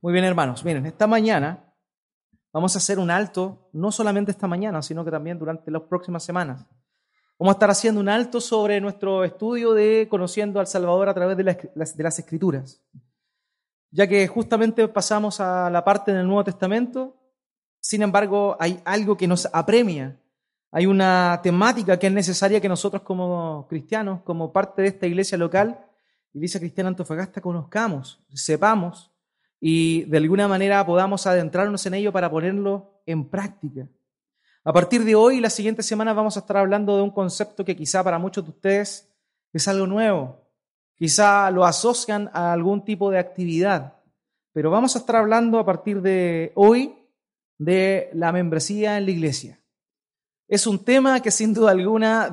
Muy bien, hermanos. Miren, esta mañana vamos a hacer un alto, no solamente esta mañana, sino que también durante las próximas semanas. Vamos a estar haciendo un alto sobre nuestro estudio de conociendo al Salvador a través de las, de las Escrituras. Ya que justamente pasamos a la parte del Nuevo Testamento, sin embargo, hay algo que nos apremia. Hay una temática que es necesaria que nosotros como cristianos, como parte de esta iglesia local, Iglesia Cristiana Antofagasta, conozcamos, sepamos y de alguna manera podamos adentrarnos en ello para ponerlo en práctica. A partir de hoy y las siguientes semanas vamos a estar hablando de un concepto que quizá para muchos de ustedes es algo nuevo, quizá lo asocian a algún tipo de actividad, pero vamos a estar hablando a partir de hoy de la membresía en la iglesia. Es un tema que sin duda alguna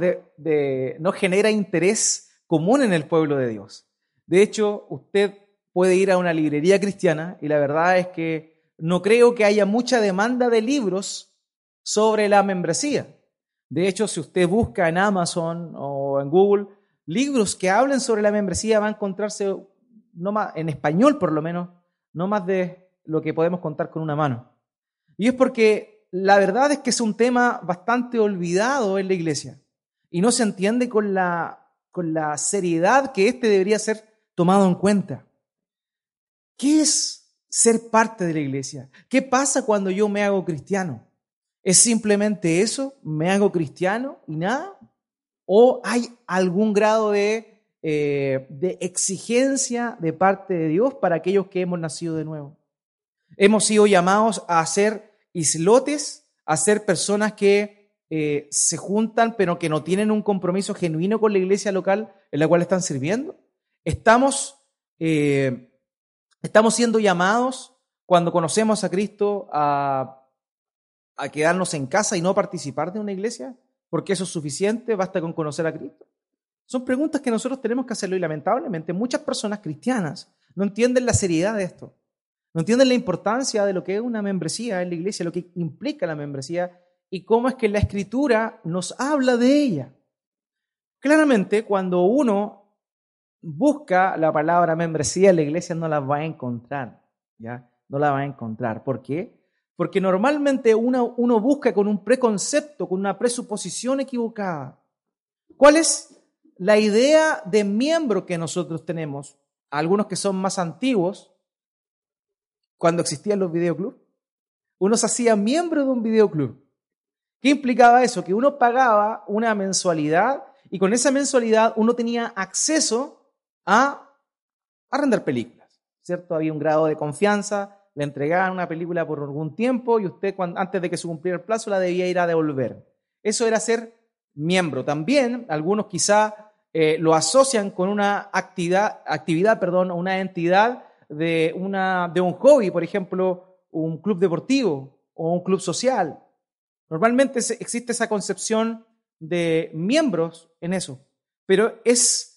no genera interés común en el pueblo de Dios. De hecho, usted puede ir a una librería cristiana y la verdad es que no creo que haya mucha demanda de libros sobre la membresía. De hecho, si usted busca en Amazon o en Google libros que hablen sobre la membresía, va a encontrarse, no más, en español por lo menos, no más de lo que podemos contar con una mano. Y es porque la verdad es que es un tema bastante olvidado en la iglesia y no se entiende con la, con la seriedad que este debería ser tomado en cuenta. ¿Qué es ser parte de la iglesia? ¿Qué pasa cuando yo me hago cristiano? ¿Es simplemente eso? ¿Me hago cristiano y nada? ¿O hay algún grado de, eh, de exigencia de parte de Dios para aquellos que hemos nacido de nuevo? Hemos sido llamados a ser islotes, a ser personas que eh, se juntan pero que no tienen un compromiso genuino con la iglesia local en la cual están sirviendo. Estamos eh, Estamos siendo llamados cuando conocemos a Cristo a, a quedarnos en casa y no participar de una iglesia, porque eso es suficiente, basta con conocer a Cristo. Son preguntas que nosotros tenemos que hacerlo y lamentablemente muchas personas cristianas no entienden la seriedad de esto, no entienden la importancia de lo que es una membresía en la iglesia, lo que implica la membresía y cómo es que la escritura nos habla de ella. Claramente, cuando uno busca la palabra membresía en la iglesia, no la va a encontrar. ¿ya? No la va a encontrar. ¿Por qué? Porque normalmente uno, busca con un preconcepto, con una presuposición equivocada. ¿Cuál es la idea de miembro que nosotros tenemos? Algunos que son más antiguos, cuando existían los videoclubs, uno se hacía miembro de un videoclub. ¿Qué implicaba eso? Que uno pagaba una mensualidad y con esa mensualidad uno tenía acceso a arrendar películas, ¿cierto? Había un grado de confianza, le entregaban una película por algún tiempo y usted antes de que se cumpliera el plazo la debía ir a devolver. Eso era ser miembro. También algunos quizá eh, lo asocian con una actividad, actividad perdón, una entidad de, una, de un hobby, por ejemplo, un club deportivo o un club social. Normalmente existe esa concepción de miembros en eso, pero es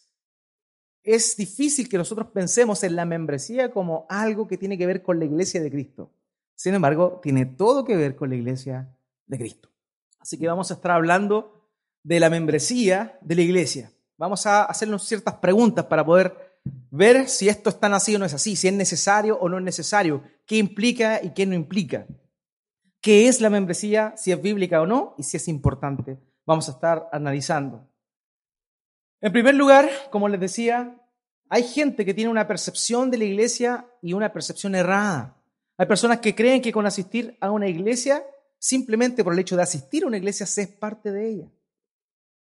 es difícil que nosotros pensemos en la membresía como algo que tiene que ver con la iglesia de Cristo. Sin embargo, tiene todo que ver con la iglesia de Cristo. Así que vamos a estar hablando de la membresía de la iglesia. Vamos a hacernos ciertas preguntas para poder ver si esto es tan así o no es así, si es necesario o no es necesario, qué implica y qué no implica, qué es la membresía, si es bíblica o no y si es importante. Vamos a estar analizando. En primer lugar, como les decía, hay gente que tiene una percepción de la iglesia y una percepción errada. Hay personas que creen que con asistir a una iglesia, simplemente por el hecho de asistir a una iglesia, se es parte de ella.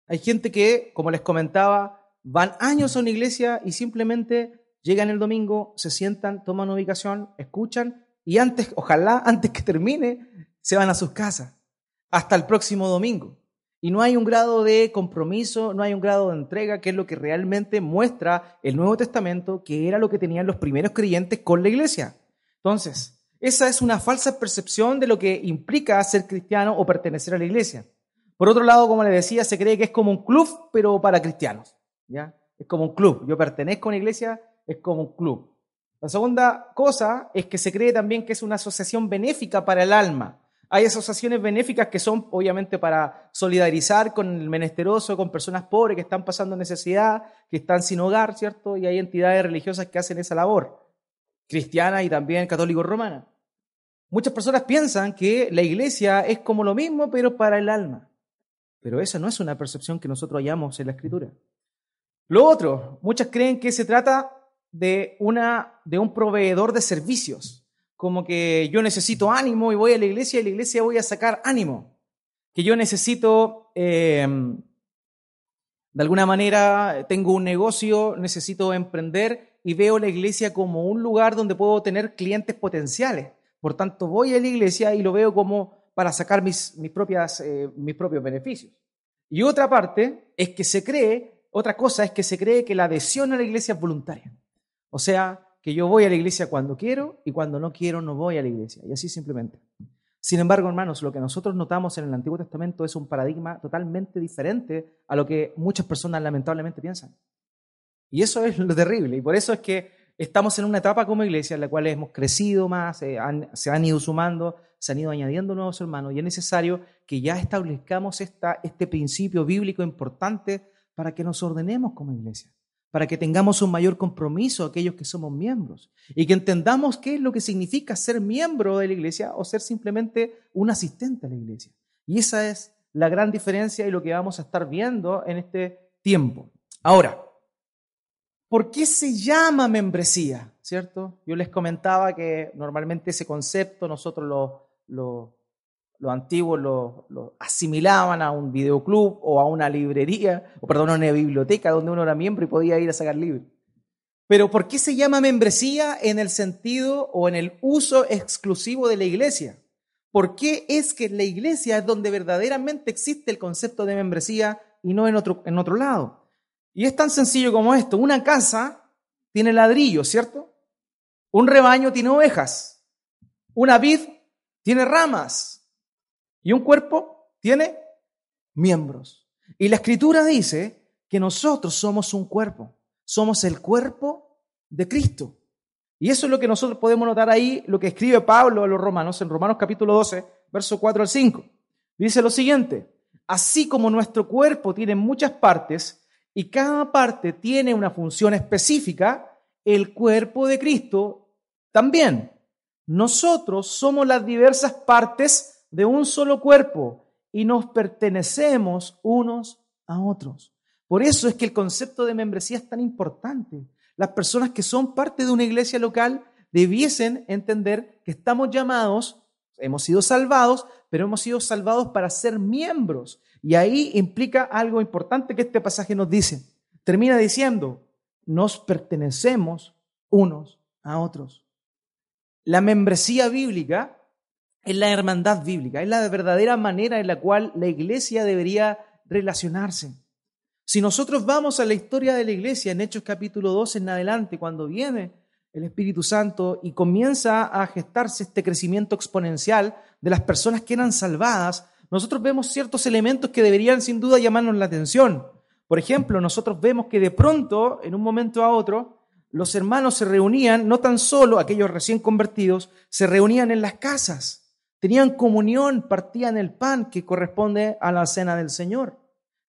Hay gente que, como les comentaba, van años a una iglesia y simplemente llegan el domingo, se sientan, toman ubicación, escuchan y antes, ojalá antes que termine, se van a sus casas. Hasta el próximo domingo. Y no hay un grado de compromiso, no hay un grado de entrega, que es lo que realmente muestra el Nuevo Testamento, que era lo que tenían los primeros creyentes con la iglesia. Entonces, esa es una falsa percepción de lo que implica ser cristiano o pertenecer a la iglesia. Por otro lado, como le decía, se cree que es como un club, pero para cristianos. ¿ya? Es como un club. Yo pertenezco a una iglesia, es como un club. La segunda cosa es que se cree también que es una asociación benéfica para el alma. Hay asociaciones benéficas que son obviamente para solidarizar con el menesteroso, con personas pobres que están pasando necesidad, que están sin hogar, ¿cierto? Y hay entidades religiosas que hacen esa labor, cristiana y también católico-romana. Muchas personas piensan que la iglesia es como lo mismo, pero para el alma. Pero esa no es una percepción que nosotros hallamos en la escritura. Lo otro, muchas creen que se trata de, una, de un proveedor de servicios como que yo necesito ánimo y voy a la iglesia y la iglesia voy a sacar ánimo. Que yo necesito, em, de alguna manera, tengo un negocio, necesito emprender y veo la iglesia como un lugar donde puedo tener clientes potenciales. Por tanto, voy a la iglesia y lo veo como para sacar mis, mis, propias, eh, mis propios beneficios. Y otra parte es que se cree, otra cosa es que se cree que la adhesión a la iglesia es voluntaria. O sea, que yo voy a la iglesia cuando quiero y cuando no quiero no voy a la iglesia. Y así simplemente. Sin embargo, hermanos, lo que nosotros notamos en el Antiguo Testamento es un paradigma totalmente diferente a lo que muchas personas lamentablemente piensan. Y eso es lo terrible. Y por eso es que estamos en una etapa como iglesia en la cual hemos crecido más, eh, se han ido sumando, se han ido añadiendo nuevos hermanos y es necesario que ya establezcamos esta, este principio bíblico importante para que nos ordenemos como iglesia para que tengamos un mayor compromiso aquellos que somos miembros y que entendamos qué es lo que significa ser miembro de la iglesia o ser simplemente un asistente a la iglesia. Y esa es la gran diferencia y lo que vamos a estar viendo en este tiempo. Ahora, ¿por qué se llama membresía? ¿Cierto? Yo les comentaba que normalmente ese concepto nosotros lo, lo los antiguos lo, asimilaban a un videoclub o a una librería, o perdón, a una biblioteca donde uno era miembro y podía ir a sacar libros. Pero ¿por qué se llama membresía en el sentido o en el uso exclusivo de la iglesia? ¿Por qué es que la iglesia es donde verdaderamente existe el concepto de membresía y no en otro, en otro lado? Y es tan sencillo como esto. Una casa tiene ladrillos, ¿cierto? Un rebaño tiene ovejas. Una vid tiene ramas. Y un cuerpo tiene miembros. Y la escritura dice que nosotros somos un cuerpo, somos el cuerpo de Cristo. Y eso es lo que nosotros podemos notar ahí, lo que escribe Pablo a los romanos, en Romanos capítulo 12, verso 4 al 5. Dice lo siguiente, así como nuestro cuerpo tiene muchas partes y cada parte tiene una función específica, el cuerpo de Cristo también. Nosotros somos las diversas partes de un solo cuerpo y nos pertenecemos unos a otros. Por eso es que el concepto de membresía es tan importante. Las personas que son parte de una iglesia local debiesen entender que estamos llamados, hemos sido salvados, pero hemos sido salvados para ser miembros. Y ahí implica algo importante que este pasaje nos dice. Termina diciendo, nos pertenecemos unos a otros. La membresía bíblica es la hermandad bíblica, es la verdadera manera en la cual la iglesia debería relacionarse. Si nosotros vamos a la historia de la iglesia en Hechos capítulo 2 en adelante, cuando viene el Espíritu Santo y comienza a gestarse este crecimiento exponencial de las personas que eran salvadas, nosotros vemos ciertos elementos que deberían sin duda llamarnos la atención. Por ejemplo, nosotros vemos que de pronto, en un momento a otro, los hermanos se reunían, no tan solo aquellos recién convertidos, se reunían en las casas Tenían comunión, partían el pan que corresponde a la cena del Señor.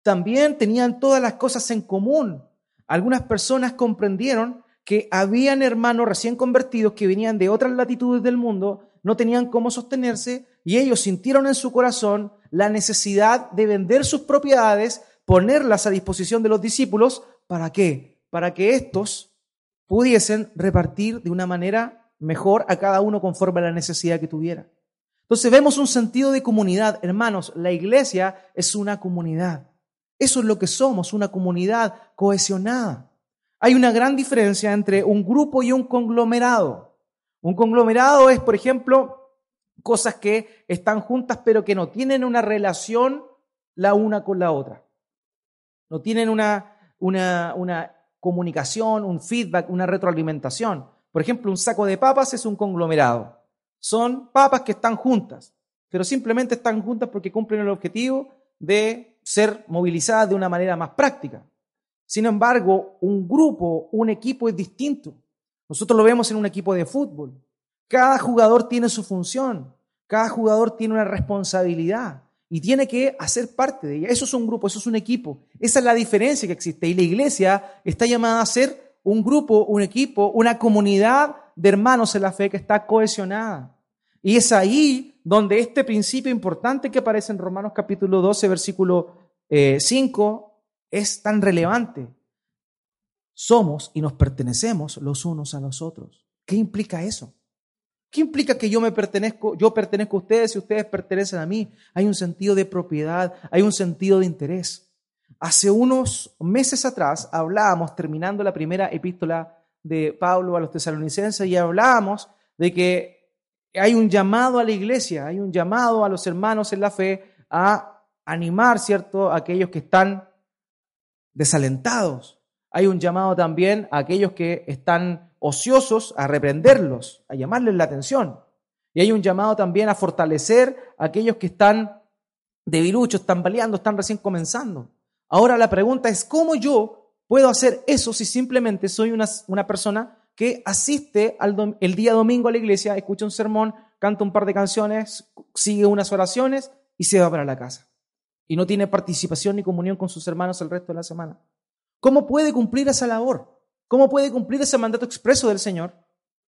También tenían todas las cosas en común. Algunas personas comprendieron que habían hermanos recién convertidos que venían de otras latitudes del mundo, no tenían cómo sostenerse y ellos sintieron en su corazón la necesidad de vender sus propiedades, ponerlas a disposición de los discípulos. ¿Para qué? Para que estos pudiesen repartir de una manera mejor a cada uno conforme a la necesidad que tuviera. Entonces vemos un sentido de comunidad. Hermanos, la iglesia es una comunidad. Eso es lo que somos, una comunidad cohesionada. Hay una gran diferencia entre un grupo y un conglomerado. Un conglomerado es, por ejemplo, cosas que están juntas pero que no tienen una relación la una con la otra. No tienen una, una, una comunicación, un feedback, una retroalimentación. Por ejemplo, un saco de papas es un conglomerado. Son papas que están juntas, pero simplemente están juntas porque cumplen el objetivo de ser movilizadas de una manera más práctica. Sin embargo, un grupo, un equipo es distinto. Nosotros lo vemos en un equipo de fútbol. Cada jugador tiene su función, cada jugador tiene una responsabilidad y tiene que hacer parte de ella. Eso es un grupo, eso es un equipo. Esa es la diferencia que existe. Y la iglesia está llamada a ser un grupo, un equipo, una comunidad de hermanos en la fe que está cohesionada. Y es ahí donde este principio importante que aparece en Romanos capítulo 12, versículo 5, eh, es tan relevante. Somos y nos pertenecemos los unos a los otros. ¿Qué implica eso? ¿Qué implica que yo me pertenezco, yo pertenezco a ustedes y ustedes pertenecen a mí? Hay un sentido de propiedad, hay un sentido de interés. Hace unos meses atrás hablábamos, terminando la primera epístola de Pablo a los tesalonicenses, y hablábamos de que hay un llamado a la iglesia, hay un llamado a los hermanos en la fe a animar, ¿cierto?, a aquellos que están desalentados. Hay un llamado también a aquellos que están ociosos a reprenderlos, a llamarles la atención. Y hay un llamado también a fortalecer a aquellos que están debiluchos, están baleando, están recién comenzando. Ahora la pregunta es, ¿cómo yo puedo hacer eso si simplemente soy una, una persona que asiste al el día domingo a la iglesia, escucha un sermón, canta un par de canciones, sigue unas oraciones y se va para la casa? Y no tiene participación ni comunión con sus hermanos el resto de la semana. ¿Cómo puede cumplir esa labor? ¿Cómo puede cumplir ese mandato expreso del Señor?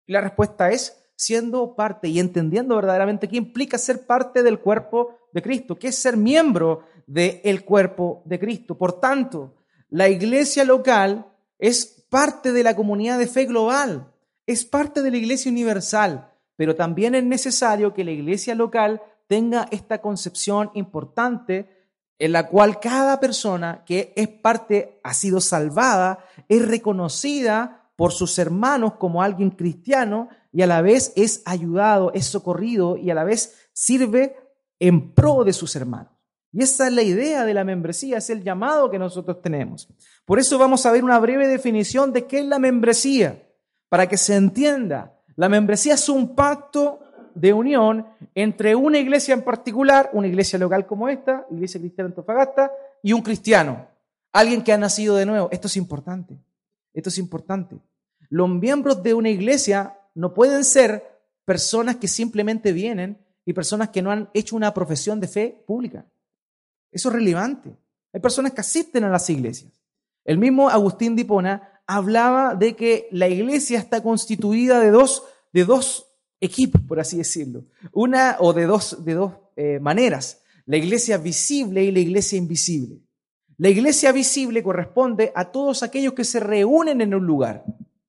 Y la respuesta es siendo parte y entendiendo verdaderamente qué implica ser parte del cuerpo de Cristo, qué es ser miembro del cuerpo de Cristo. Por tanto, la iglesia local es parte de la comunidad de fe global, es parte de la iglesia universal, pero también es necesario que la iglesia local tenga esta concepción importante en la cual cada persona que es parte, ha sido salvada, es reconocida por sus hermanos como alguien cristiano y a la vez es ayudado, es socorrido y a la vez sirve en pro de sus hermanos. Y esa es la idea de la membresía, es el llamado que nosotros tenemos. Por eso vamos a ver una breve definición de qué es la membresía, para que se entienda. La membresía es un pacto de unión entre una iglesia en particular, una iglesia local como esta, Iglesia Cristiana Antofagasta, y un cristiano, alguien que ha nacido de nuevo. Esto es importante, esto es importante. Los miembros de una iglesia no pueden ser personas que simplemente vienen y personas que no han hecho una profesión de fe pública. Eso es relevante. Hay personas que asisten a las iglesias. El mismo Agustín de hablaba de que la iglesia está constituida de dos, de dos equipos, por así decirlo. Una o de dos, de dos eh, maneras, la iglesia visible y la iglesia invisible. La iglesia visible corresponde a todos aquellos que se reúnen en un lugar,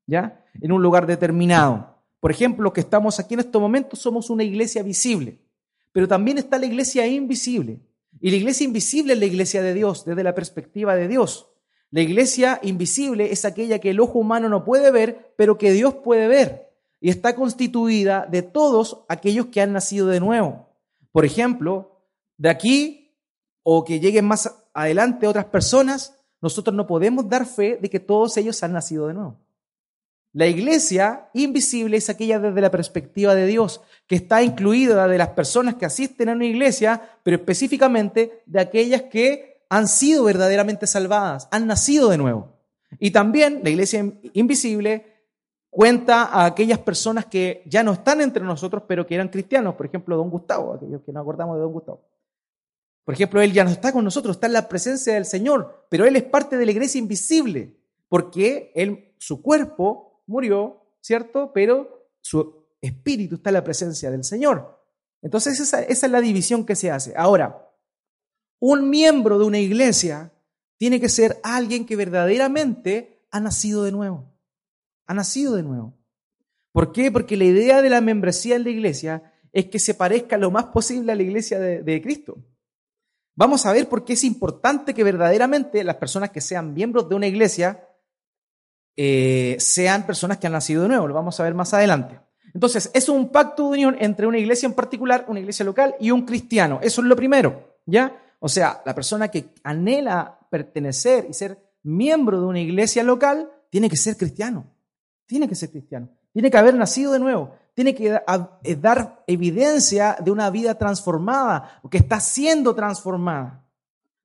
¿ya? En un lugar determinado. Por ejemplo, que estamos aquí en estos momentos somos una iglesia visible, pero también está la iglesia invisible. Y la iglesia invisible es la iglesia de Dios, desde la perspectiva de Dios. La iglesia invisible es aquella que el ojo humano no puede ver, pero que Dios puede ver y está constituida de todos aquellos que han nacido de nuevo. Por ejemplo, de aquí o que lleguen más adelante otras personas, nosotros no podemos dar fe de que todos ellos han nacido de nuevo. La iglesia invisible es aquella desde la perspectiva de Dios, que está incluida de las personas que asisten a una iglesia, pero específicamente de aquellas que han sido verdaderamente salvadas, han nacido de nuevo. Y también la iglesia invisible cuenta a aquellas personas que ya no están entre nosotros, pero que eran cristianos, por ejemplo, don Gustavo, aquellos que nos acordamos de don Gustavo. Por ejemplo, él ya no está con nosotros, está en la presencia del Señor, pero él es parte de la iglesia invisible, porque él, su cuerpo murió, ¿cierto? Pero su espíritu está en la presencia del Señor. Entonces esa, es la división que se hace. Ahora, un miembro de una iglesia tiene que ser alguien que verdaderamente ha nacido de nuevo ha nacido de nuevo. ¿Por qué? Porque la idea de la membresía en la iglesia es que se parezca lo más posible a la iglesia de, Cristo. Vamos a ver por qué es importante que verdaderamente las personas que sean miembros de una iglesia eh, sean personas que han nacido de nuevo. Lo vamos a ver más adelante. Entonces, es un pacto de unión entre una iglesia en particular, una iglesia local y un cristiano. Eso es lo primero, ¿ya? O sea, la persona que anhela pertenecer y ser miembro de una iglesia local tiene que ser cristiano. Tiene que ser cristiano. tiene que haber nacido de nuevo, tiene que eh, dar evidencia de una vida transformada, que está siendo transformada.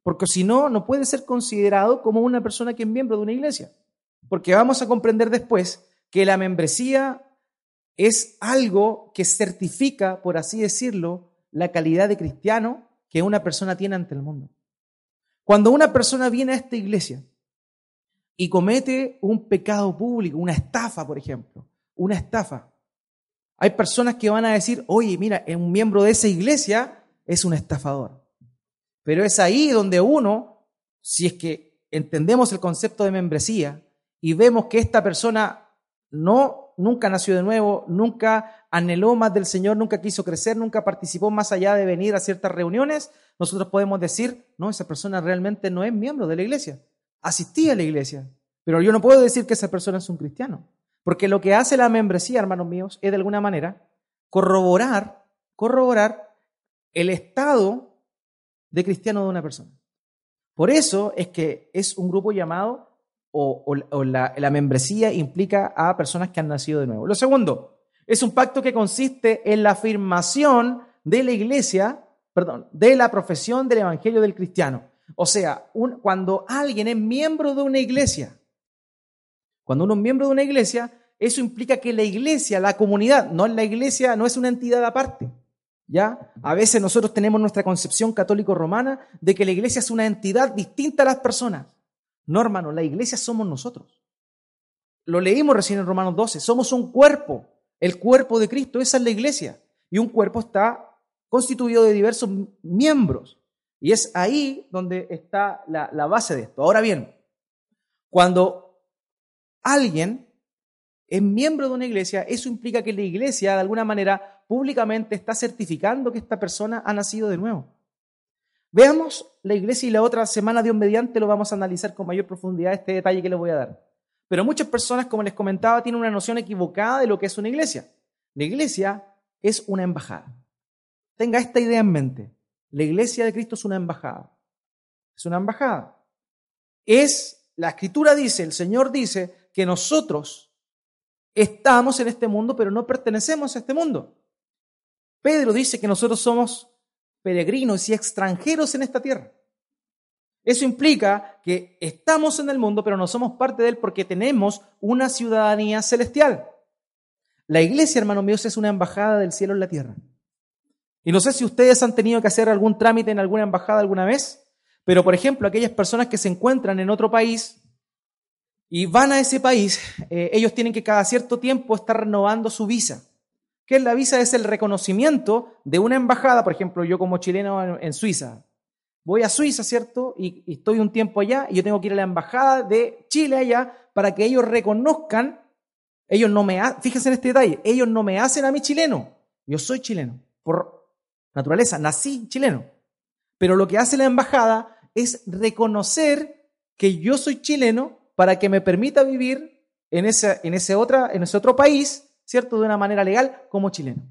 Porque si no, no puede ser considerado como una persona que es miembro de una iglesia. Porque vamos a comprender después que la membresía es algo que certifica, por así decirlo, la calidad de cristiano que una persona tiene ante el mundo. Cuando una persona viene a esta iglesia y comete un pecado público, una estafa, por ejemplo, una estafa, hay personas que van a decir, oye, mira, un miembro de esa iglesia es un estafador. Pero es ahí donde uno, si es que entendemos el concepto de membresía y vemos que esta persona no nunca nació de nuevo, nunca anheló más del Señor, nunca quiso crecer, nunca participó más allá de venir a ciertas reuniones, nosotros podemos decir, no, esa persona realmente no es miembro de la iglesia, asistía a la iglesia, pero yo no puedo decir que esa persona es un cristiano, porque lo que hace la membresía, hermanos míos, es de alguna manera corroborar, corroborar el estado de cristiano de una persona. Por eso es que es un grupo llamado o, la, membresía implica a personas que han nacido de nuevo. Lo segundo, es un pacto que consiste en la afirmación de la iglesia, perdón, de la profesión del evangelio del cristiano. O sea, cuando alguien es miembro de una iglesia, cuando uno es miembro de una iglesia, eso implica que la iglesia, la comunidad, no la iglesia, no es una entidad aparte. ¿Ya? A veces nosotros tenemos nuestra concepción católico-romana de que la iglesia es una entidad distinta a las personas. No, hermano, la iglesia somos nosotros. Lo leímos recién en Romanos 12. Somos un cuerpo, el cuerpo de Cristo. Esa es la iglesia. Y un cuerpo está constituido de diversos miembros. Y es ahí donde está la, la base de esto. Ahora bien, cuando alguien es miembro de una iglesia, eso implica que la iglesia, de alguna manera, públicamente está certificando que esta persona ha nacido de nuevo. Veamos la iglesia y la otra semana, de un mediante, lo vamos a analizar con mayor profundidad este detalle que les voy a dar. Pero muchas personas, como les comentaba, tienen una noción equivocada de lo que es una iglesia. La iglesia es una embajada. Tenga esta idea en mente. La iglesia de Cristo es una embajada. Es una embajada. Es, la escritura dice, el Señor dice que nosotros estamos en este mundo, pero no pertenecemos a este mundo. Pedro dice que nosotros somos peregrinos y extranjeros en esta tierra. Eso implica que estamos en el mundo, pero no somos parte de él porque tenemos una ciudadanía celestial. La iglesia, hermanos míos, es una embajada del cielo en la tierra. Y no sé si ustedes han tenido que hacer algún trámite en alguna embajada alguna vez, pero por ejemplo, aquellas personas que se encuentran en otro país y van a ese país, eh, ellos tienen que cada cierto tiempo estar renovando su visa. ¿Qué es la visa? Es el reconocimiento de una embajada, por ejemplo, yo como chileno en, Suiza. Voy a Suiza, ¿cierto? Y, estoy un tiempo allá y yo tengo que ir a la embajada de Chile allá para que ellos reconozcan, ellos no me, fíjense en este detalle, ellos no me hacen a mí chileno. Yo soy chileno, por naturaleza, nací chileno. Pero lo que hace la embajada es reconocer que yo soy chileno para que me permita vivir en ese, en ese, otra, en ese otro país ¿cierto? De una manera legal como chileno.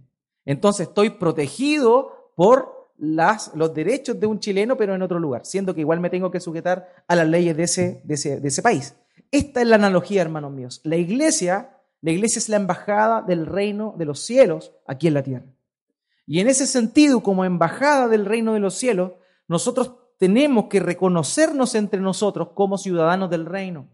Entonces estoy protegido por las, los derechos de un chileno, pero en otro lugar, siendo que igual me tengo que sujetar a las leyes de ese, de ese, de ese país. Esta es la analogía, hermanos míos. La iglesia, la iglesia es la embajada del reino de los cielos aquí en la tierra. Y en ese sentido, como embajada del reino de los cielos, nosotros tenemos que reconocernos entre nosotros como ciudadanos del reino.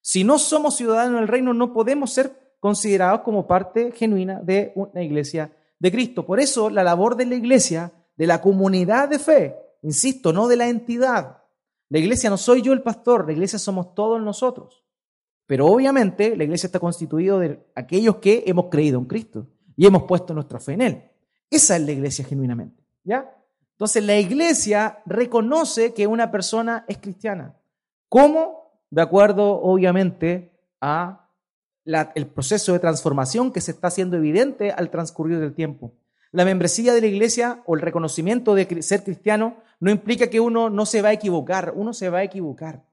Si no somos ciudadanos del reino, no podemos ser considerados como parte genuina de una iglesia de Cristo. Por eso la labor de la iglesia, de la comunidad de fe, insisto, no de la entidad. La iglesia no soy yo el pastor, la iglesia somos todos nosotros. Pero obviamente la iglesia está constituida de aquellos que hemos creído en Cristo y hemos puesto nuestra fe en Él. Esa es la iglesia genuinamente. ¿Ya? Entonces la iglesia reconoce que una persona es cristiana. ¿Cómo? De acuerdo, obviamente, a el proceso de transformación que se está haciendo evidente al transcurrir del tiempo. La membresía de la iglesia o el reconocimiento de ser cristiano no implica que uno no se va a equivocar, uno se va a equivocar.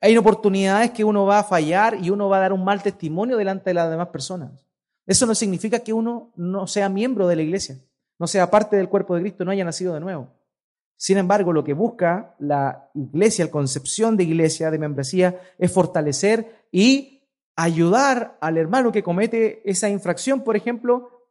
Hay oportunidades que uno va a fallar y uno va a dar un mal testimonio delante de las demás personas. Eso no significa que uno no sea miembro de la iglesia, no sea parte del cuerpo de Cristo, no haya nacido de nuevo. Sin embargo, lo que busca la iglesia, la concepción de iglesia, de membresía, es fortalecer y ayudar al hermano que comete esa infracción, por ejemplo,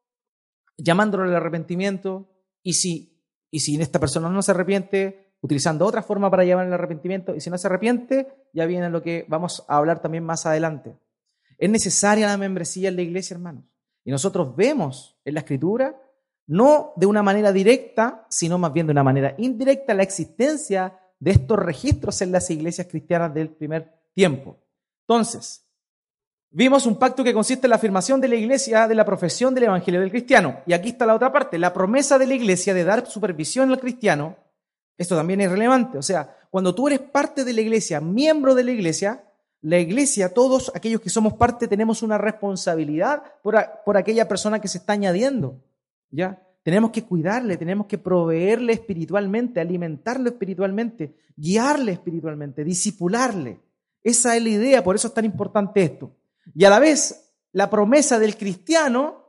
llamándolo al arrepentimiento, y si, y si esta persona no se arrepiente, utilizando otra forma para llevar el arrepentimiento, y si no se arrepiente, ya viene lo que vamos a hablar también más adelante. Es necesaria la membresía en la iglesia, hermanos. Y nosotros vemos en la escritura, no de una manera directa, sino más bien de una manera indirecta, la existencia de estos registros en las iglesias cristianas del primer tiempo. Entonces, vimos un pacto que consiste en la afirmación de la iglesia de la profesión del evangelio del cristiano. Y aquí está la otra parte, la promesa de la iglesia de dar supervisión al cristiano. Esto también es relevante. O sea, cuando tú eres parte de la iglesia, miembro de la iglesia, la iglesia, todos aquellos que somos parte, tenemos una responsabilidad por, por aquella persona que se está añadiendo. ¿Ya? Tenemos que cuidarle, tenemos que proveerle espiritualmente, alimentarlo espiritualmente, guiarle espiritualmente, disipularle. Esa es la idea, por eso es tan importante esto. Y a la vez, la promesa del cristiano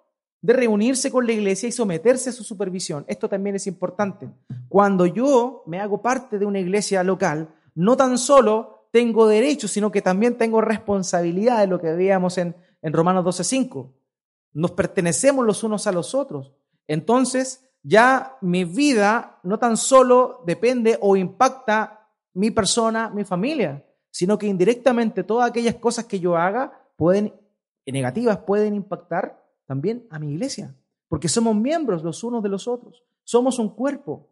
de reunirse con la iglesia y someterse a su supervisión. Esto también es importante. Cuando yo me hago parte de una iglesia local, no tan solo tengo derechos, sino que también tengo responsabilidad de lo que veíamos en, en Romanos 12.5. Nos pertenecemos los unos a los otros. Entonces, ya mi vida no tan solo depende o impacta mi persona, mi familia, sino que indirectamente todas aquellas cosas que yo haga pueden, negativas, pueden impactar también a mi iglesia, porque somos miembros los unos de los otros, somos un cuerpo.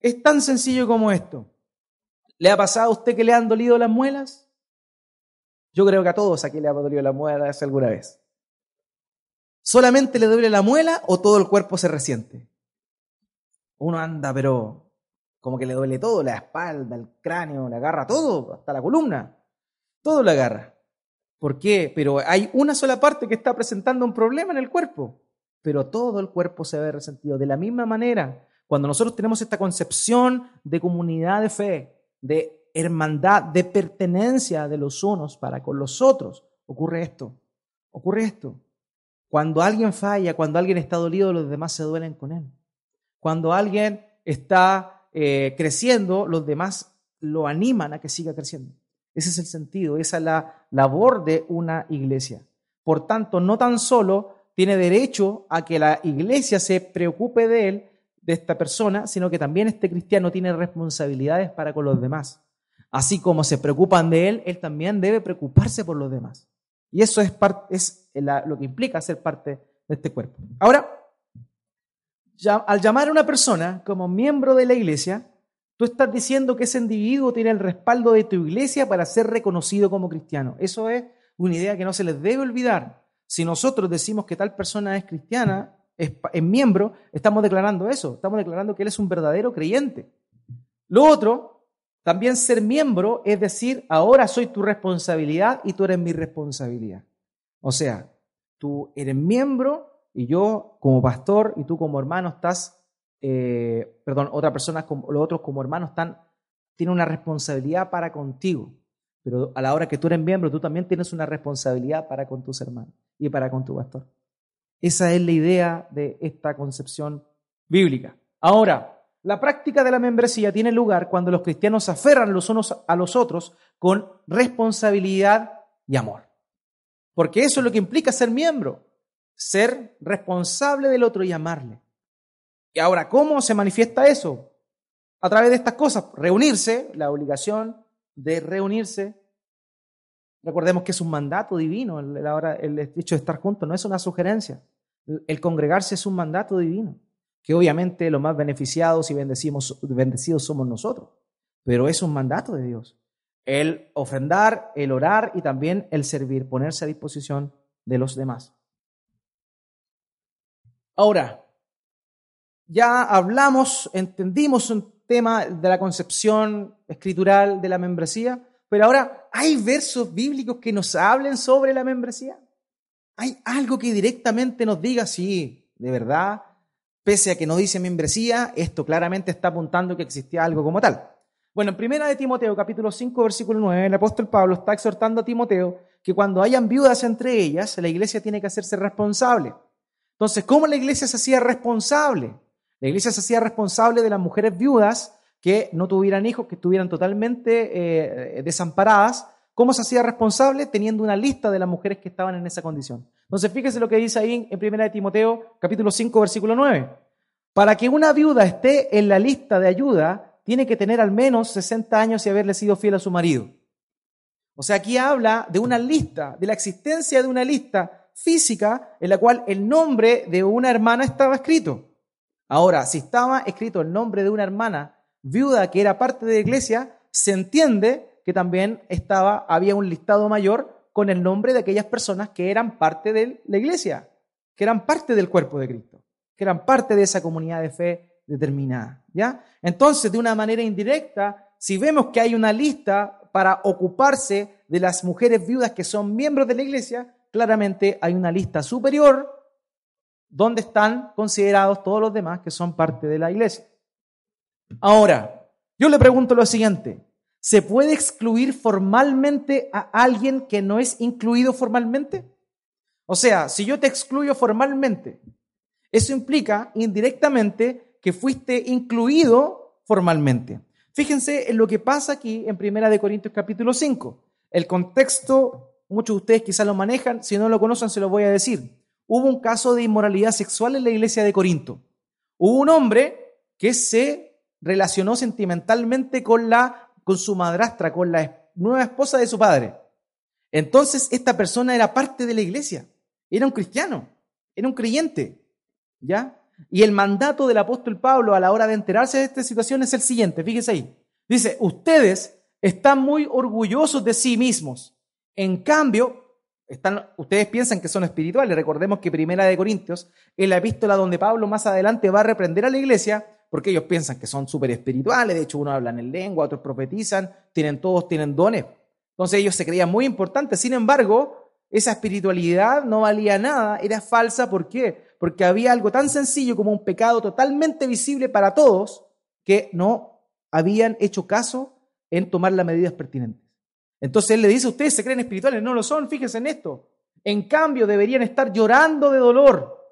Es tan sencillo como esto. ¿Le ha pasado a usted que le han dolido las muelas? Yo creo que a todos aquí le ha dolido las muelas alguna vez. ¿Solamente le duele la muela o todo el cuerpo se resiente? Uno anda, pero como que le duele todo, la espalda, el cráneo, le agarra todo, hasta la columna. Todo le agarra. ¿Por qué? Pero hay una sola parte que está presentando un problema en el cuerpo, pero todo el cuerpo se ve resentido. De la misma manera, cuando nosotros tenemos esta concepción de comunidad de fe, de hermandad, de pertenencia de los unos para con los otros, ocurre esto. Ocurre esto. Cuando alguien falla, cuando alguien está dolido, los demás se duelen con él. Cuando alguien está eh, creciendo, los demás lo animan a que siga creciendo. Ese es el sentido, esa es la labor de una iglesia. Por tanto, no tan solo tiene derecho a que la iglesia se preocupe de él, de esta persona, sino que también este cristiano tiene responsabilidades para con los demás. Así como se preocupan de él, él también debe preocuparse por los demás. Y eso es, es lo que implica ser parte de este cuerpo. Ahora, al llamar a una persona como miembro de la iglesia, tú estás diciendo que ese individuo tiene el respaldo de tu iglesia para ser reconocido como cristiano. Eso es una idea que no se les debe olvidar. Si nosotros decimos que tal persona es cristiana, es, miembro, estamos declarando eso, estamos declarando que él es un verdadero creyente. Lo otro también ser miembro es decir, ahora soy tu responsabilidad y tú eres mi responsabilidad. O sea, tú eres miembro y yo como pastor y tú como hermano estás, eh, perdón, otra persona, los otros como hermanos están, tienen una responsabilidad para contigo. Pero a la hora que tú eres miembro, tú también tienes una responsabilidad para con tus hermanos y para con tu pastor. Esa es la idea de esta concepción bíblica. Ahora, la práctica de la membresía tiene lugar cuando los cristianos se aferran los unos a los otros con responsabilidad y amor. Porque eso es lo que implica ser miembro, ser responsable del otro y amarle. Y ahora, ¿cómo se manifiesta eso? A través de estas cosas, reunirse, la obligación de reunirse. Recordemos que es un mandato divino, el, el hecho de estar juntos no es una sugerencia. El congregarse es un mandato divino que obviamente los más beneficiados y bendecidos somos nosotros, pero es un mandato de Dios. El ofrendar, el orar y también el servir, ponerse a disposición de los demás. Ahora, ya hablamos, entendimos un tema de la concepción escritural de la membresía, pero ahora hay versos bíblicos que nos hablen sobre la membresía. Hay algo que directamente nos diga, sí, de verdad, pese a que no dice membresía, esto claramente está apuntando que existía algo como tal. Bueno, en primera de Timoteo, capítulo 5, versículo 9, el apóstol Pablo está exhortando a Timoteo que cuando hayan viudas entre ellas, la iglesia tiene que hacerse responsable. Entonces, ¿cómo la iglesia se hacía responsable? La iglesia se hacía responsable de las mujeres viudas que no tuvieran hijos, que estuvieran totalmente eh, desamparadas, ¿Cómo se hacía responsable? Teniendo una lista de las mujeres que estaban en esa condición. Entonces, fíjese lo que dice ahí en 1 Timoteo, capítulo 5, versículo 9. Para que una viuda esté en la lista de ayuda, tiene que tener al menos 60 años y haberle sido fiel a su marido. O sea, aquí habla de una lista, de la existencia de una lista física en la cual el nombre de una hermana estaba escrito. Ahora, si estaba escrito el nombre de una hermana viuda que era parte de la iglesia, se entiende que también estaba, había un listado mayor con el nombre de aquellas personas que eran parte de la iglesia, que eran parte del cuerpo de Cristo, que eran parte de esa comunidad de fe determinada. ¿ya? Entonces, de una manera indirecta, si vemos que hay una lista para ocuparse de las mujeres viudas que son miembros de la iglesia, claramente hay una lista superior donde están considerados todos los demás que son parte de la iglesia. Ahora, yo le pregunto lo siguiente, ¿Se puede excluir formalmente a alguien que no es incluido formalmente? O sea, si yo te excluyo formalmente, eso implica indirectamente que fuiste incluido formalmente. Fíjense en lo que pasa aquí en Primera de Corintios capítulo 5. El contexto, muchos de ustedes quizás lo manejan, si no lo conocen se lo voy a decir. Hubo un caso de inmoralidad sexual en la iglesia de Corinto. Hubo un hombre que se relacionó sentimentalmente con la con su madrastra, con la nueva esposa de su padre. Entonces esta persona era parte de la iglesia, era un cristiano, era un creyente, ¿ya? Y el mandato del apóstol Pablo a la hora de enterarse de esta situación es el siguiente, fíjese ahí. Dice, ustedes están muy orgullosos de sí mismos. En cambio, ustedes piensan que son espirituales. Recordemos que Primera de Corintios es la epístola donde Pablo más adelante va a reprender a la iglesia porque ellos piensan que son súper espirituales, de hecho unos hablan en lengua, otros profetizan, tienen todos, tienen dones. Entonces ellos se creían muy importantes, sin embargo, esa espiritualidad no valía nada, era falsa, ¿por qué? Porque había algo tan sencillo como un pecado totalmente visible para todos que no habían hecho caso en tomar las medidas pertinentes. Entonces él le dice, ustedes se creen espirituales, no lo son, fíjense en esto. En cambio, deberían estar llorando de dolor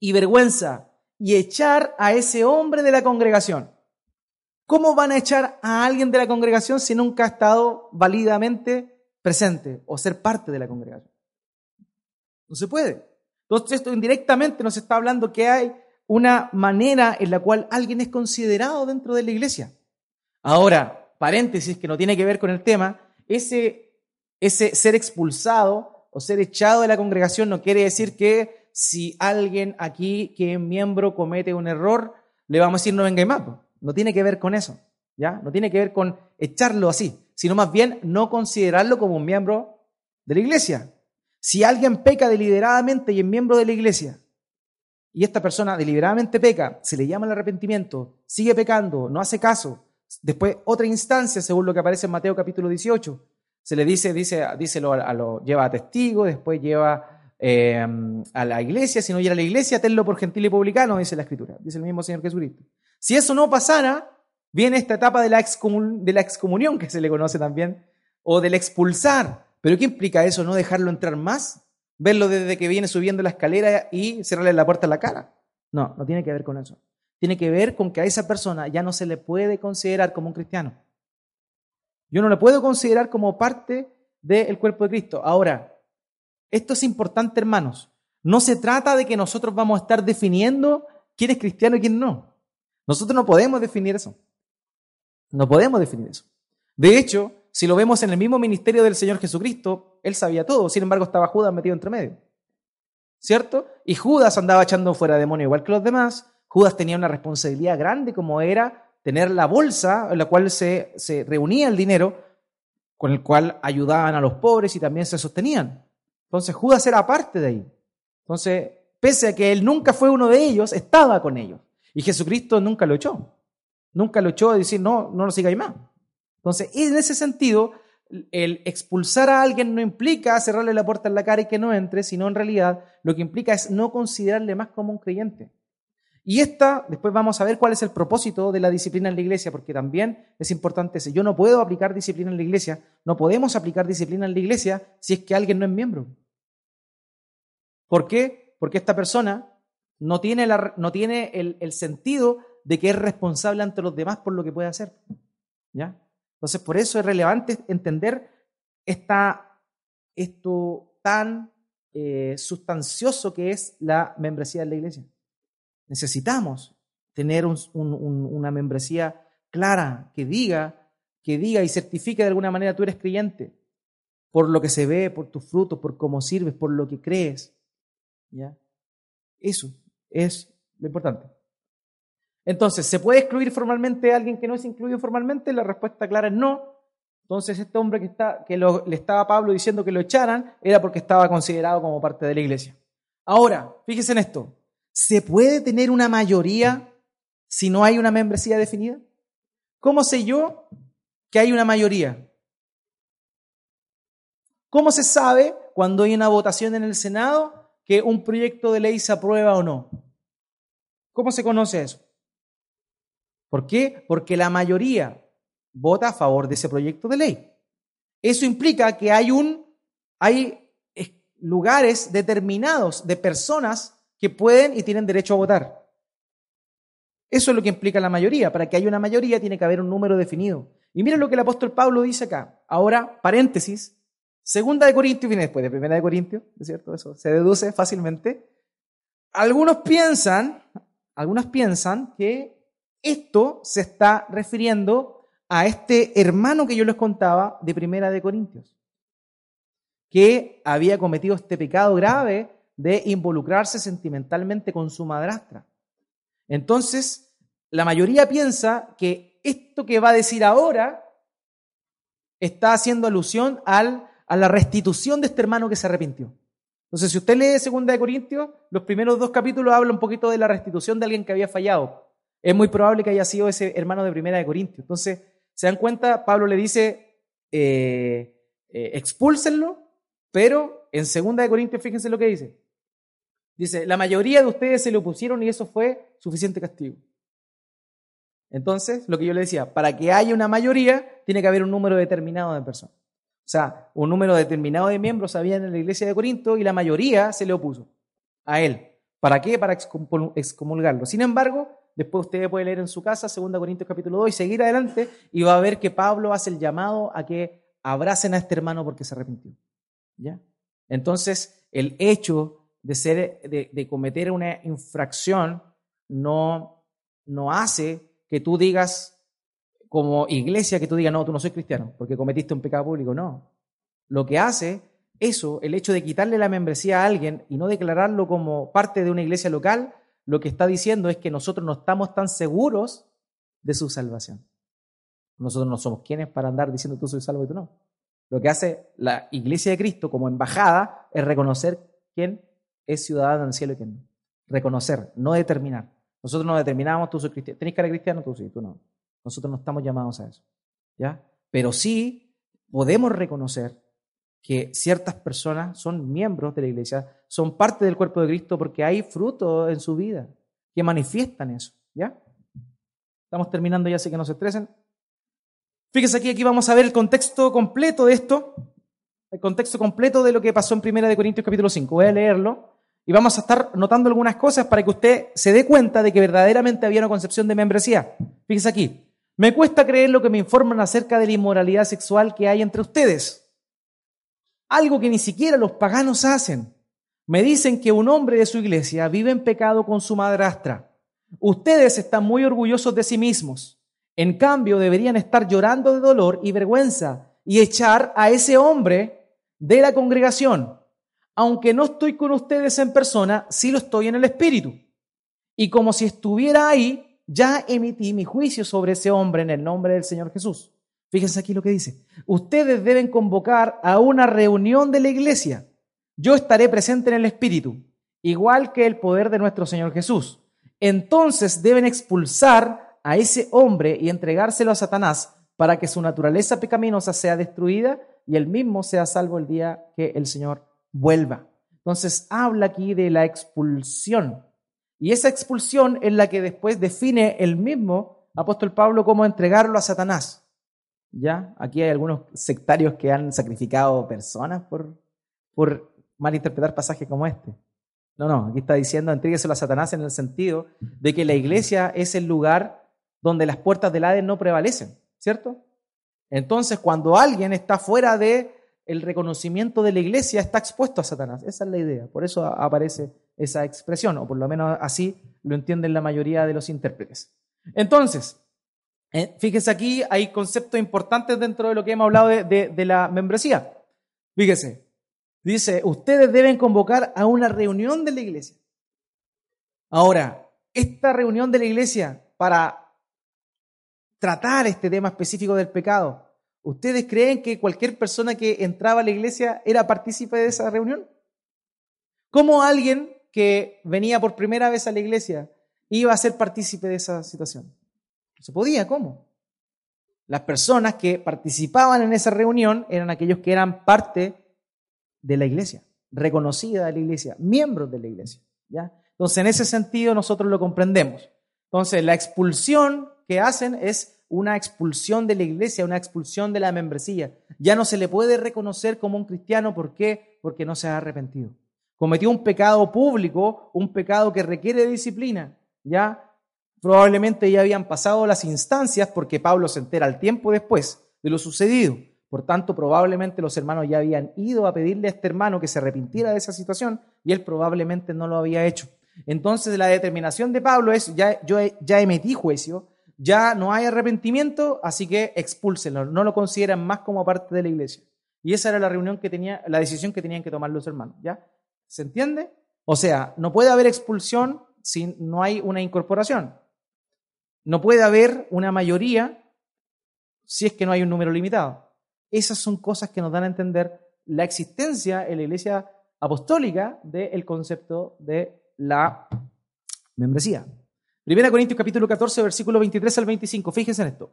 y vergüenza y echar a ese hombre de la congregación. ¿Cómo van a echar a alguien de la congregación si nunca ha estado válidamente presente o ser parte de la congregación? No se puede. Entonces esto indirectamente nos está hablando que hay una manera en la cual alguien es considerado dentro de la iglesia. Ahora, paréntesis que no tiene que ver con el tema, ese, ser expulsado o ser echado de la congregación no quiere decir que si alguien aquí que es miembro comete un error, le vamos a decir no venga más. No tiene que ver con eso, ¿ya? No tiene que ver con echarlo así, sino más bien no considerarlo como un miembro de la iglesia. Si alguien peca deliberadamente y es miembro de la iglesia, y esta persona deliberadamente peca, se le llama el arrepentimiento, sigue pecando, no hace caso, después otra instancia, según lo que aparece en Mateo capítulo 18, se le dice, dice, dice lo, a lo, lleva a testigo, después lleva eh, a la iglesia, si no ir a la iglesia, tenlo por gentil y publicano, dice la escritura, dice el mismo Señor Jesucristo. Si eso no pasara, viene esta etapa de la, de la excomunión, que se le conoce también, o del expulsar. ¿Pero qué implica eso? ¿No dejarlo entrar más? ¿Verlo desde que viene subiendo la escalera y cerrarle la puerta en la cara? No, no tiene que ver con eso. Tiene que ver con que a esa persona ya no se le puede considerar como un cristiano. Yo no le puedo considerar como parte del cuerpo de Cristo. Ahora, esto es importante, hermanos. No se trata de que nosotros vamos a estar definiendo quién es cristiano y quién no. Nosotros no podemos definir eso. No podemos definir eso. De hecho, si lo vemos en el mismo ministerio del Señor Jesucristo, Él sabía todo. Sin embargo, estaba Judas metido entre medio. ¿Cierto? Y Judas andaba echando fuera demonios igual que los demás. Judas tenía una responsabilidad grande como era tener la bolsa en la cual se, se reunía el dinero, con el cual ayudaban a los pobres y también se sostenían. Entonces Judas era parte de ahí. Entonces, pese a que él nunca fue uno de ellos, estaba con ellos. Y Jesucristo nunca lo echó. Nunca lo echó a decir, no, no lo sigáis más. Entonces, en ese sentido, el expulsar a alguien no implica cerrarle la puerta en la cara y que no entre, sino en realidad lo que implica es no considerarle más como un creyente. Y esta, después vamos a ver cuál es el propósito de la disciplina en la iglesia, porque también es importante ese. Yo no puedo aplicar disciplina en la iglesia, no podemos aplicar disciplina en la iglesia si es que alguien no es miembro. ¿Por qué? Porque esta persona no tiene, la, no tiene el, el, sentido de que es responsable ante los demás por lo que puede hacer. ¿Ya? Entonces, por eso es relevante entender esta, esto tan eh, sustancioso que es la membresía de la iglesia. Necesitamos tener una membresía clara que diga, que diga y certifique de alguna manera tú eres creyente por lo que se ve, por tus frutos, por cómo sirves, por lo que crees. ¿Ya? Eso es lo importante. Entonces, ¿se puede excluir formalmente a alguien que no es incluido formalmente? La respuesta clara es no. Entonces, este hombre que, está, que le estaba Pablo diciendo que lo echaran era porque estaba considerado como parte de la iglesia. Ahora, fíjense en esto. ¿Se puede tener una mayoría si no hay una membresía definida? ¿Cómo sé yo que hay una mayoría? ¿Cómo se sabe cuando hay una votación en el Senado que un proyecto de ley se aprueba o no? ¿Cómo se conoce eso? ¿Por qué? Porque la mayoría vota a favor de ese proyecto de ley. Eso implica que hay un hay lugares determinados de personas que pueden y tienen derecho a votar. Eso es lo que implica la mayoría. Para que haya una mayoría tiene que haber un número definido. Y miren lo que el apóstol Pablo dice acá. Ahora, paréntesis, segunda de Corintios viene después de primera de Corintios, ¿es cierto? Eso se deduce fácilmente. Algunos piensan, algunos piensan que esto se está refiriendo a este hermano que yo les contaba de Primera de Corintios, que había cometido este pecado grave de involucrarse sentimentalmente con su madrastra. Entonces, la mayoría piensa que esto que va a decir ahora está haciendo alusión al, a la restitución de este hermano que se arrepintió. Entonces, si usted lee Segunda de Corintios, los primeros dos capítulos hablan un poquito de la restitución de alguien que había fallado es muy probable que haya sido ese hermano de Primera de Corintios. Entonces, ¿se dan cuenta? Pablo le dice, eh, eh, expúlsenlo, pero en Segunda de Corintios, fíjense lo que dice. Dice, la mayoría de ustedes se le opusieron y eso fue suficiente castigo. Entonces, lo que yo le decía, para que haya una mayoría, tiene que haber un número determinado de personas. O sea, un número determinado de miembros había en la iglesia de Corinto y la mayoría se le opuso a él. ¿Para qué? Para excomulgarlo. Sin embargo, Después usted puede leer en su casa 2 Corintios capítulo 2 y seguir adelante y va a ver que Pablo hace el llamado a que abracen a este hermano porque se arrepintió. ¿Ya? Entonces, el hecho de, ser, de, cometer una infracción no, no hace que tú digas como iglesia que tú digas, no, tú no soy cristiano porque cometiste un pecado público. No. Lo que hace eso, el hecho de quitarle la membresía a alguien y no declararlo como parte de una iglesia local, lo que está diciendo es que nosotros no estamos tan seguros de su salvación. Nosotros no somos quienes para andar diciendo tú soy salvo y tú no. Lo que hace la iglesia de Cristo como embajada es reconocer quién es ciudadano del cielo y quién no. Reconocer, no determinar. Nosotros no determinamos tú soy cristiano. ¿Tenés cara cristiano? Tú sí, tú no. Nosotros no estamos llamados a eso. ¿Ya? Pero sí podemos reconocer que ciertas personas son miembros de la iglesia, son parte del cuerpo de Cristo porque hay fruto en su vida que manifiestan eso. ¿Ya? Estamos terminando ya, así que no se estresen. Fíjese aquí, aquí vamos a ver el contexto completo de esto, el contexto completo de lo que pasó en Primera de Corintios capítulo 5. Voy a leerlo y vamos a estar notando algunas cosas para que usted se dé cuenta de que verdaderamente había una concepción de membresía. Fíjese aquí, me cuesta creer lo que me informan acerca de la inmoralidad sexual que hay entre ustedes algo que ni siquiera los paganos hacen. Me dicen que un hombre de su iglesia vive en pecado con su madrastra. Ustedes están muy orgullosos de sí mismos. En cambio, deberían estar llorando de dolor y vergüenza y echar a ese hombre de la congregación. Aunque no estoy con ustedes en persona, sí lo estoy en el espíritu. Y como si estuviera ahí, ya emití mi juicio sobre ese hombre en el nombre del Señor Jesús. Fíjense aquí lo que dice. Ustedes deben convocar a una reunión de la iglesia. Yo estaré presente en el Espíritu, igual que el poder de nuestro Señor Jesús. Entonces deben expulsar a ese hombre y entregárselo a Satanás para que su naturaleza pecaminosa sea destruida y él mismo sea salvo el día que el Señor vuelva. Entonces habla aquí de la expulsión. Y esa expulsión es la que después define el mismo apóstol Pablo como entregarlo a Satanás. ¿Ya? Aquí hay algunos sectarios que han sacrificado personas por, por malinterpretar pasajes como este. No, no, aquí está diciendo entrégueselo a Satanás en el sentido de que la iglesia es el lugar donde las puertas del Hades no prevalecen, ¿cierto? Entonces, cuando alguien está fuera de el reconocimiento de la iglesia está expuesto a Satanás. Esa es la idea. Por eso aparece esa expresión, o por lo menos así lo entienden la mayoría de los intérpretes. Entonces, eh, fíjese aquí, hay conceptos importantes dentro de lo que hemos hablado de, de la membresía. Fíjese, dice, ustedes deben convocar a una reunión de la iglesia. Ahora, esta reunión de la iglesia para tratar este tema específico del pecado, ¿ustedes creen que cualquier persona que entraba a la iglesia era partícipe de esa reunión? ¿Cómo alguien que venía por primera vez a la iglesia iba a ser partícipe de esa situación? No se podía, ¿cómo? Las personas que participaban en esa reunión eran aquellos que eran parte de la iglesia, reconocida de la iglesia, miembros de la iglesia. ¿ya? Entonces, en ese sentido, nosotros lo comprendemos. Entonces, la expulsión que hacen es una expulsión de la iglesia, una expulsión de la membresía. Ya no se le puede reconocer como un cristiano. ¿Por qué? Porque no se ha arrepentido. Cometió un pecado público, un pecado que requiere disciplina. Ya probablemente ya habían pasado las instancias porque Pablo se entera al tiempo después de lo sucedido. Por tanto, probablemente los hermanos ya habían ido a pedirle a este hermano que se arrepintiera de esa situación y él probablemente no lo había hecho. Entonces la determinación de Pablo es, ya, yo ya emití juicio, ya no hay arrepentimiento, así que expúlsenlo, no lo consideran más como parte de la iglesia. Y esa era la reunión que tenía, la decisión que tenían que tomar los hermanos, ¿ya? ¿Se entiende? O sea, no puede haber expulsión si no hay una incorporación. No puede haber una mayoría si es que no hay un número limitado. Esas son cosas que nos dan a entender la existencia en la iglesia apostólica del concepto de la membresía. Primera Corintios capítulo 14, versículo 23 al 25. Fíjense en esto.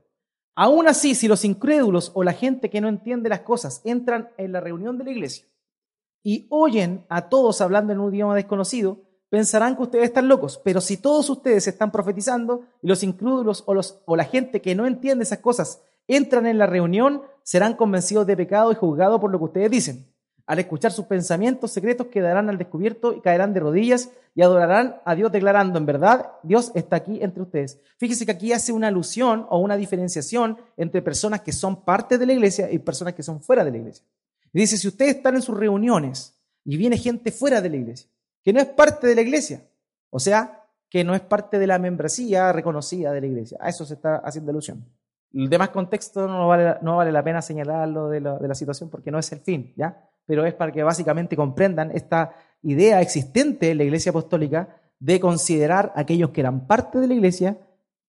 Aún así, si los incrédulos o la gente que no entiende las cosas entran en la reunión de la iglesia y oyen a todos hablando en un idioma desconocido, pensarán que ustedes están locos. Pero si todos ustedes están profetizando y los incrédulos o, los, o la gente que no entiende esas cosas entran en la reunión, serán convencidos de pecado y juzgados por lo que ustedes dicen. Al escuchar sus pensamientos secretos quedarán al descubierto y caerán de rodillas y adorarán a Dios declarando, en verdad, Dios está aquí entre ustedes. Fíjese que aquí hace una alusión o una diferenciación entre personas que son parte de la iglesia y personas que son fuera de la iglesia. dice, si ustedes están en sus reuniones y viene gente fuera de la iglesia, que no es parte de la iglesia, o sea, que no es parte de la membresía reconocida de la iglesia, a eso se está haciendo alusión. El demás contexto no vale, no vale la pena señalarlo de, de la situación porque no es el fin, ¿ya? Pero es para que básicamente comprendan esta idea existente en la iglesia apostólica de considerar a aquellos que eran parte de la iglesia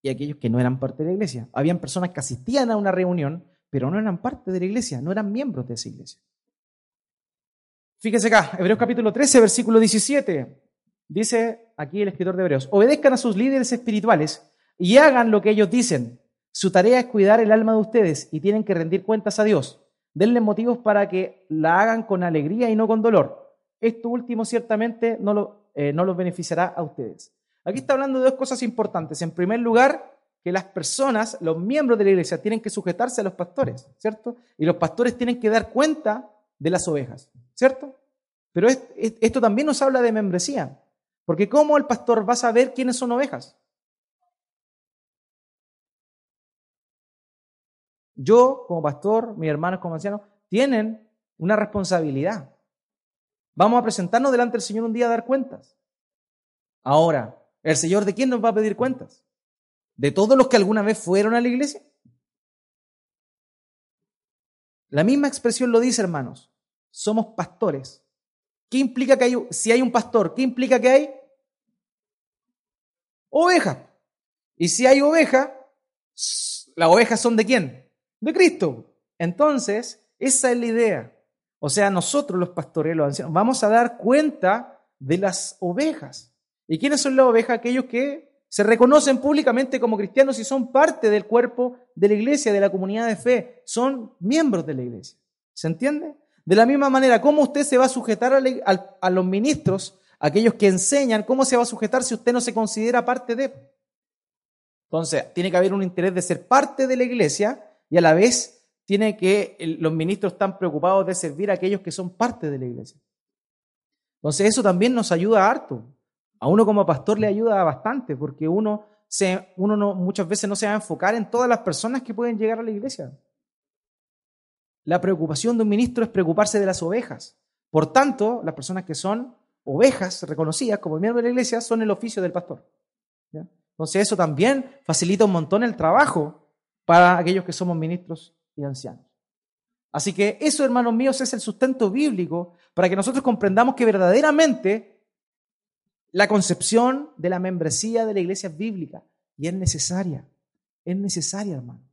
y aquellos que no eran parte de la iglesia. Habían personas que asistían a una reunión, pero no eran parte de la iglesia, no eran miembros de esa iglesia. Fíjense acá, Hebreos capítulo 13, versículo 17. Dice aquí el escritor de Hebreos, obedezcan a sus líderes espirituales y hagan lo que ellos dicen. Su tarea es cuidar el alma de ustedes y tienen que rendir cuentas a Dios. Denle motivos para que la hagan con alegría y no con dolor. Esto último ciertamente no, lo, eh, no los beneficiará a ustedes. Aquí está hablando de dos cosas importantes. En primer lugar, que las personas, los miembros de la iglesia, tienen que sujetarse a los pastores, ¿cierto? Y los pastores tienen que dar cuenta de las ovejas, ¿cierto? Pero esto también nos habla de membresía, porque ¿cómo el pastor va a saber quiénes son ovejas? Yo, como pastor, mis hermanos como ancianos, tienen una responsabilidad. Vamos a presentarnos delante del Señor un día a dar cuentas. Ahora, ¿el Señor de quién nos va a pedir cuentas? ¿De todos los que alguna vez fueron a la iglesia? La misma expresión lo dice, hermanos. Somos pastores. ¿Qué implica que hay, si hay un pastor, qué implica que hay? Oveja. Y si hay oveja, ¿las ovejas son de quién? De Cristo. Entonces, esa es la idea. O sea, nosotros los pastores, los ancianos, vamos a dar cuenta de las ovejas. ¿Y quiénes son las ovejas? Aquellos que se reconocen públicamente como cristianos y son parte del cuerpo de la iglesia, de la comunidad de fe, son miembros de la iglesia. ¿Se entiende? De la misma manera, ¿cómo usted se va a sujetar a, los ministros, aquellos que enseñan, cómo se va a sujetar si usted no se considera parte de? Entonces, tiene que haber un interés de ser parte de la iglesia, y a la vez tiene que los ministros están preocupados de servir a aquellos que son parte de la iglesia. Entonces eso también nos ayuda harto. A uno como pastor le ayuda bastante porque uno, se, uno no, muchas veces no se va a enfocar en todas las personas que pueden llegar a la iglesia. La preocupación de un ministro es preocuparse de las ovejas. Por tanto, las personas que son ovejas reconocidas como miembros de la iglesia son el oficio del pastor. Entonces eso también facilita un montón el trabajo para aquellos que somos ministros y ancianos. Así que eso, hermanos míos, es el sustento bíblico para que nosotros comprendamos que verdaderamente la concepción de la membresía de la iglesia es bíblica y es necesaria. Es necesaria, hermano.